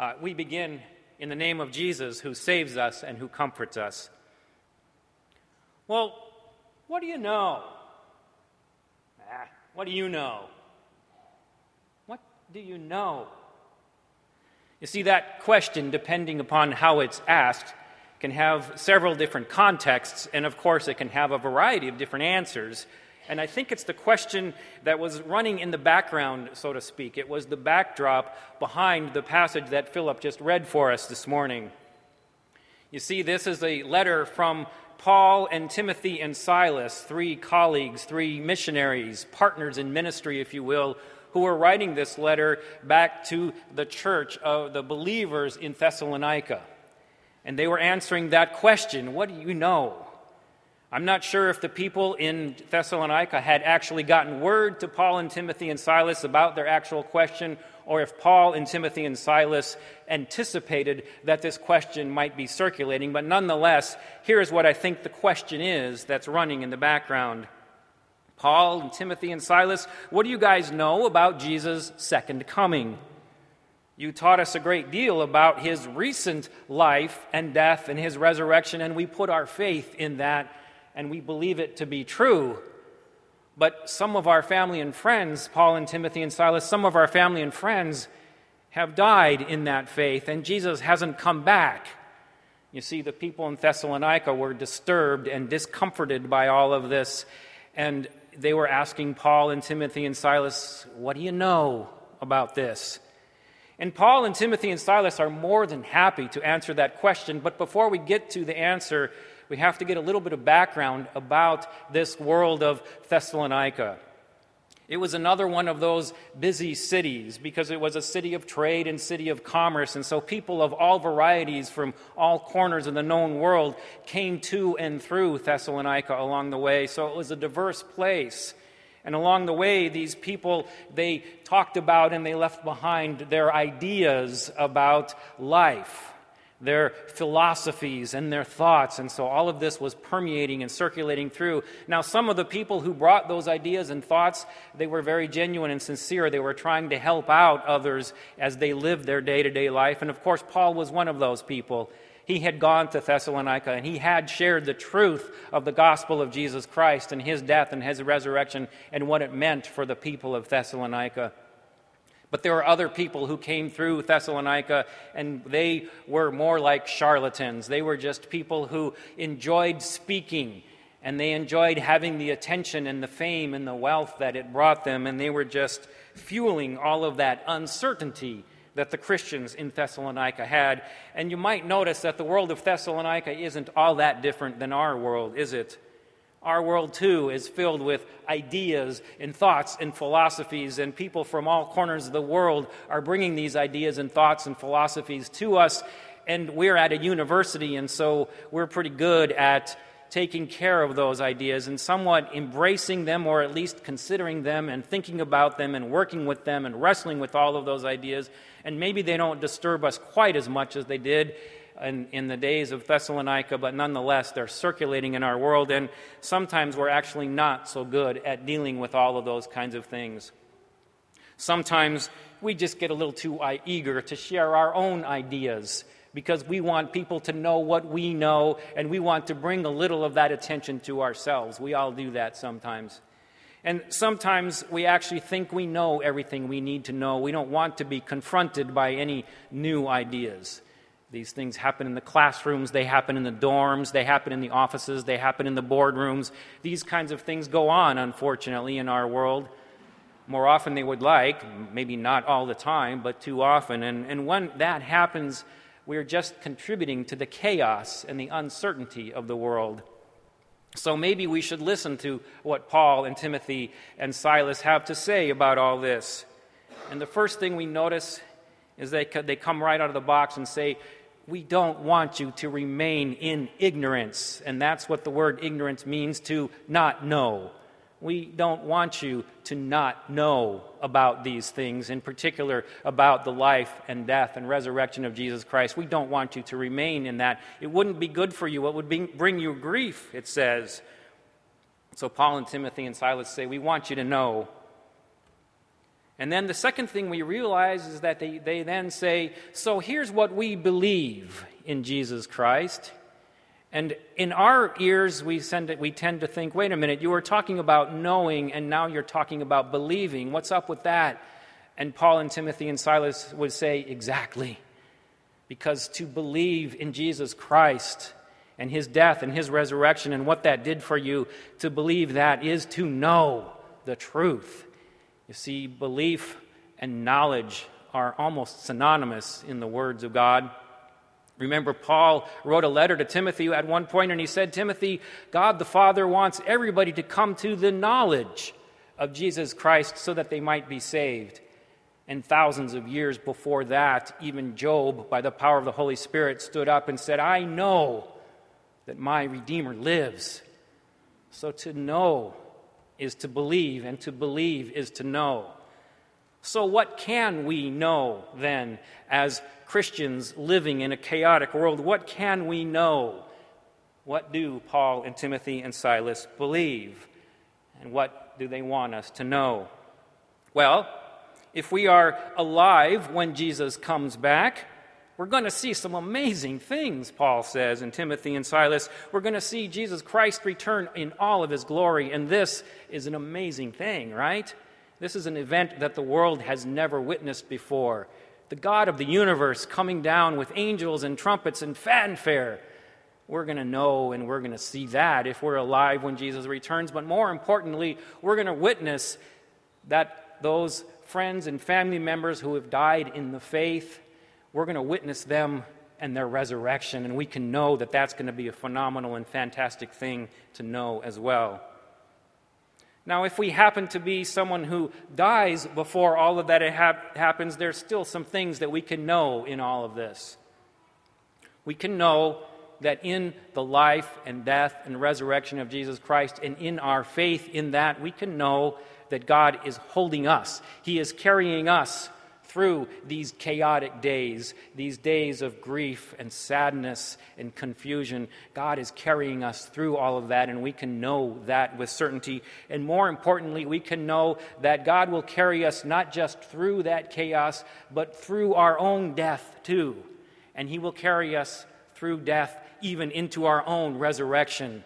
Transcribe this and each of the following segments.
Uh, we begin in the name of Jesus, who saves us and who comforts us. Well, what do you know? Ah, what do you know? What do you know? You see, that question, depending upon how it's asked, can have several different contexts, and of course, it can have a variety of different answers. And I think it's the question that was running in the background, so to speak. It was the backdrop behind the passage that Philip just read for us this morning. You see, this is a letter from Paul and Timothy and Silas, three colleagues, three missionaries, partners in ministry, if you will, who were writing this letter back to the church of the believers in Thessalonica. And they were answering that question What do you know? I'm not sure if the people in Thessalonica had actually gotten word to Paul and Timothy and Silas about their actual question, or if Paul and Timothy and Silas anticipated that this question might be circulating. But nonetheless, here's what I think the question is that's running in the background. Paul and Timothy and Silas, what do you guys know about Jesus' second coming? You taught us a great deal about his recent life and death and his resurrection, and we put our faith in that and we believe it to be true. But some of our family and friends, Paul and Timothy and Silas, some of our family and friends have died in that faith, and Jesus hasn't come back. You see, the people in Thessalonica were disturbed and discomforted by all of this, and they were asking Paul and Timothy and Silas, What do you know about this? And Paul and Timothy and Silas are more than happy to answer that question, but before we get to the answer, we have to get a little bit of background about this world of Thessalonica. It was another one of those busy cities because it was a city of trade and city of commerce. And so people of all varieties from all corners of the known world came to and through Thessalonica along the way. So it was a diverse place. And along the way, these people, they talked about and they left behind their ideas about life their philosophies and their thoughts. And so all of this was permeating and circulating through. Now, some of the people who brought those ideas and thoughts, they were very genuine and sincere. They were trying to help out others as they lived their day to day life. And of course, Paul was one of those people. He had gone to Thessalonica and he had shared the truth of the gospel of Jesus Christ and his death and his resurrection and what it meant for the people of Thessalonica. But there were other people who came through Thessalonica, and they were more like charlatans. They were just people who enjoyed speaking, and they enjoyed having the attention and the fame and the wealth that it brought them, and they were just fueling all of that uncertainty that the Christians in Thessalonica had. And you might notice that the world of Thessalonica isn't all that different than our world, is it? Our world, too, is filled with ideas and thoughts and philosophies, and people from all corners of the world are bringing these ideas and thoughts and philosophies to us. And we're at a university, and so we're pretty good at taking care of those ideas and somewhat embracing them, or at least considering them and thinking about them and working with them and wrestling with all of those ideas. And maybe they don't disturb us quite as much as they did in, in the days of Thessalonica, but nonetheless, they're circulating in our world, and sometimes we're actually not so good at dealing with all of those kinds of things. Sometimes we just get a little too eager to share our own ideas because we want people to know what we know and we want to bring a little of that attention to ourselves. We all do that sometimes. And sometimes we actually think we know everything we need to know. We don't want to be confronted by any new ideas. These things happen in the classrooms, they happen in the dorms, they happen in the offices, they happen in the boardrooms. These kinds of things go on, unfortunately, in our world. More often than they would like, maybe not all the time, but too often. And, and when that happens, we're just contributing to the chaos and the uncertainty of the world. So maybe we should listen to what Paul and Timothy and Silas have to say about all this. And the first thing we notice is they, they come right out of the box and say, we don't want you to remain in ignorance. And that's what the word ignorance means to not know. We don't want you to not know about these things, in particular about the life and death and resurrection of Jesus Christ. We don't want you to remain in that. It wouldn't be good for you. It would be, bring you grief, it says. So Paul and Timothy and Silas say, We want you to know And then the second thing we realize is that they, they then say, So here's what we believe in Jesus Christ. And in our ears, we, send it, we tend to think, wait a minute, you were talking about knowing, and now you're talking about believing. What's up with that? And Paul and Timothy and Silas would say, exactly. Because to believe in Jesus Christ and his death and his resurrection and what that did for you, to believe that is to know the truth. You see, belief and knowledge are almost synonymous in the words of God. Remember, Paul wrote a letter to Timothy at one point, and he said, Timothy, God the Father wants everybody to come to the knowledge of Jesus Christ so that they might be saved. And thousands of years before that, even Job, by the power of the Holy Spirit, stood up and said, I know that my Redeemer lives. So to know is to believe, and to believe is to know. So, what can we know then as Christians living in a chaotic world? What can we know? What do Paul and Timothy and Silas believe? And what do they want us to know? Well, if we are alive when Jesus comes back, we're going to see some amazing things, Paul says in Timothy and Silas. We're going to see Jesus Christ return in all of his glory, and this is an amazing thing, right? This is an event that the world has never witnessed before. The God of the universe coming down with angels and trumpets and fanfare. We're going to know and we're going to see that if we're alive when Jesus returns. But more importantly, we're going to witness that those friends and family members who have died in the faith we're going to witness them and their resurrection, and we can know that that's going to be a phenomenal and fantastic thing to know as well. Now, if we happen to be someone who dies before all of that happens, there's still some things that we can know in all of this. We can know that in the life and death and resurrection of Jesus Christ, and in our faith in that, we can know that God is holding us. He is carrying us through these chaotic days, these days of grief and sadness and confusion. God is carrying us through all of that, and we can know that with certainty. And more importantly, we can know that God will carry us not just through that chaos, but through our own death too. And He will carry us through death even into our own resurrection.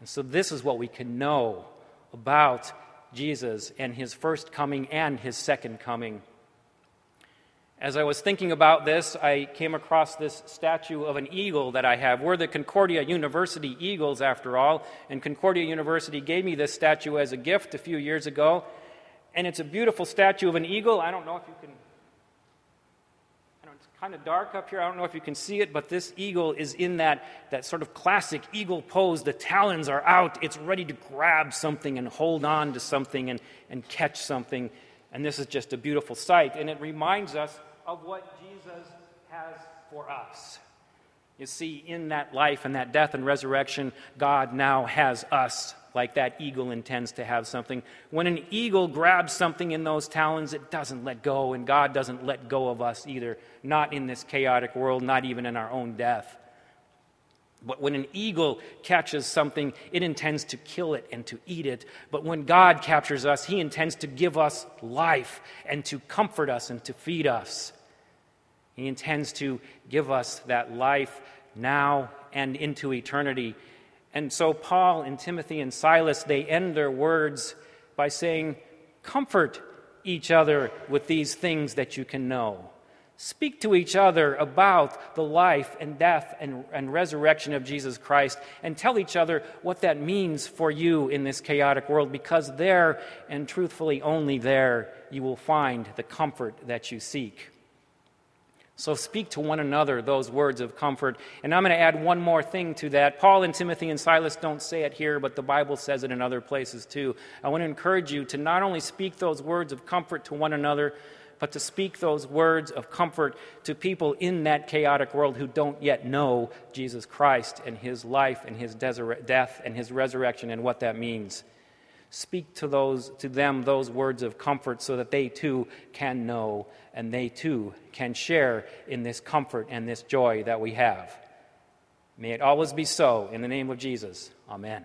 And so, this is what we can know about Jesus and His first coming and His second coming. As I was thinking about this, I came across this statue of an eagle that I have. We're the Concordia University Eagles, after all, and Concordia University gave me this statue as a gift a few years ago. And it's a beautiful statue of an eagle. I don't know if you can. Know, it's kind of dark up here. I don't know if you can see it, but this eagle is in that, that sort of classic eagle pose. The talons are out. It's ready to grab something and hold on to something and, and catch something. And this is just a beautiful sight. And it reminds us of what Jesus has for us. You see, in that life and that death and resurrection, God now has us like that eagle intends to have something. When an eagle grabs something in those talons, it doesn't let go, and God doesn't let go of us either, not in this chaotic world, not even in our own death. But when an eagle catches something, it intends to kill it and to eat it. But when God captures us, He intends to give us life and to comfort us and to feed us. He intends to give us that life now and into eternity. And so, Paul and Timothy and Silas, they end their words by saying, Comfort each other with these things that you can know. Speak to each other about the life and death and, and resurrection of Jesus Christ and tell each other what that means for you in this chaotic world because there, and truthfully only there, you will find the comfort that you seek. So speak to one another those words of comfort. And I'm going to add one more thing to that. Paul and Timothy and Silas don't say it here, but the Bible says it in other places too. I want to encourage you to not only speak those words of comfort to one another, but to speak those words of comfort to people in that chaotic world who don't yet know Jesus Christ and his life and his death and his resurrection and what that means. Speak to, those, to them those words of comfort so that they too can know and they too can share in this comfort and this joy that we have. May it always be so. In the name of Jesus, amen.